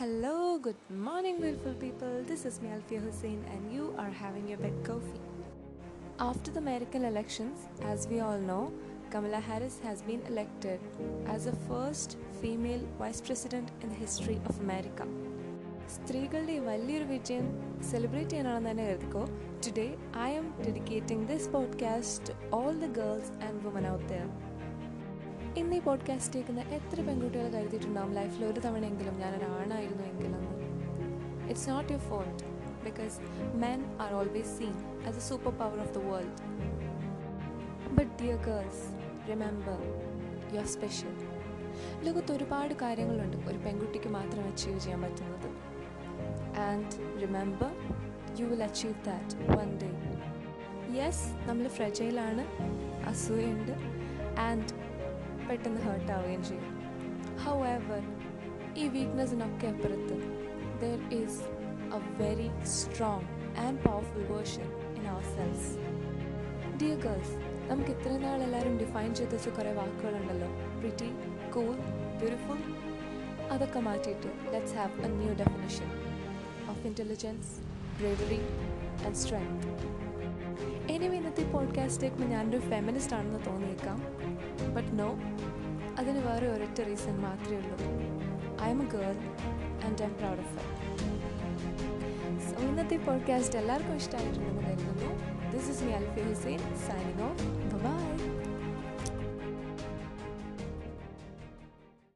Hello, good morning, beautiful people. This is me, Alfia Hussein, and you are having your bed coffee. After the American elections, as we all know, Kamala Harris has been elected as the first female vice president in the history of America. സ്ത്രീകളുടെ ഈ വലിയൊരു വിജയം celebrate ചെയ്യാനാണെന്ന് തന്നെ കരുതിക്കോ today I'm dedicating this podcast all the girls and women out there ഇന്ന് ഈ podcast കേൾക്കുന്ന എത്ര പെൺകുട്ടികൾ കരുതിയിട്ടുണ്ടാവും ലൈഫിൽ ഒരു തവണയെങ്കിലും ഞാനൊരാണായിരുന്നു എങ്കിലെന്ന്? It's not your fault because men are always seen as a super power of the world but dear girls remember you are special ലോകത്ത് ഒരുപാട് കാര്യങ്ങളുണ്ട് ഒരു പെൺകുട്ടിക്ക് മാത്രം അച്ചീവ് ചെയ്യാൻ പറ്റുന്നത്. And remember you will achieve that one day yes നമ്മൾ ഫ്രജൈലാണ് അസൂയുണ്ട് ആൻഡ് പെട്ടെന്ന് ഹേർട്ട് ആവുകയും ചെയ്യും. ഹൗ എവർ ഈ വീക്ക്നെസ്സിനൊക്കെ അപ്പുറത്ത്. There is a very strong and powerful version in our selves dear girls നമുക്ക് ഇത്ര നാൾ എല്ലാവരും ഡിഫൈൻ ചെയ്ത് വെച്ച കുറേ വാക്കുകളുണ്ടല്ലോ. പ്രിറ്റി കൂൾ ബ്യൂട്ടിഫുൾ അതൊക്കെ മാറ്റിയിട്ട് let's have a new definition of intelligence bravery and strength ഇന്നത്തെ പോഡ്കാസ്റ്റ് കേൾക്കുമ്പോൾ ഞാനൊരു ഫെമിനിസ്റ്റ് ആണെന്ന് തോന്നിയേക്കാം. ബട്ട് നോ അതിന് വേറെ ഒരൊറ്റ റീസൺ മാത്രമേ ഉള്ളൂ. I'm a girl and I'm proud of so ഇന്നത്തെ പോഡ്കാസ്റ്റ് എല്ലാവർക്കും ഇഷ്ടമായിട്ടുണ്ടെന്ന് കരുതുന്നു. This is me Alfi Hussain signing off bye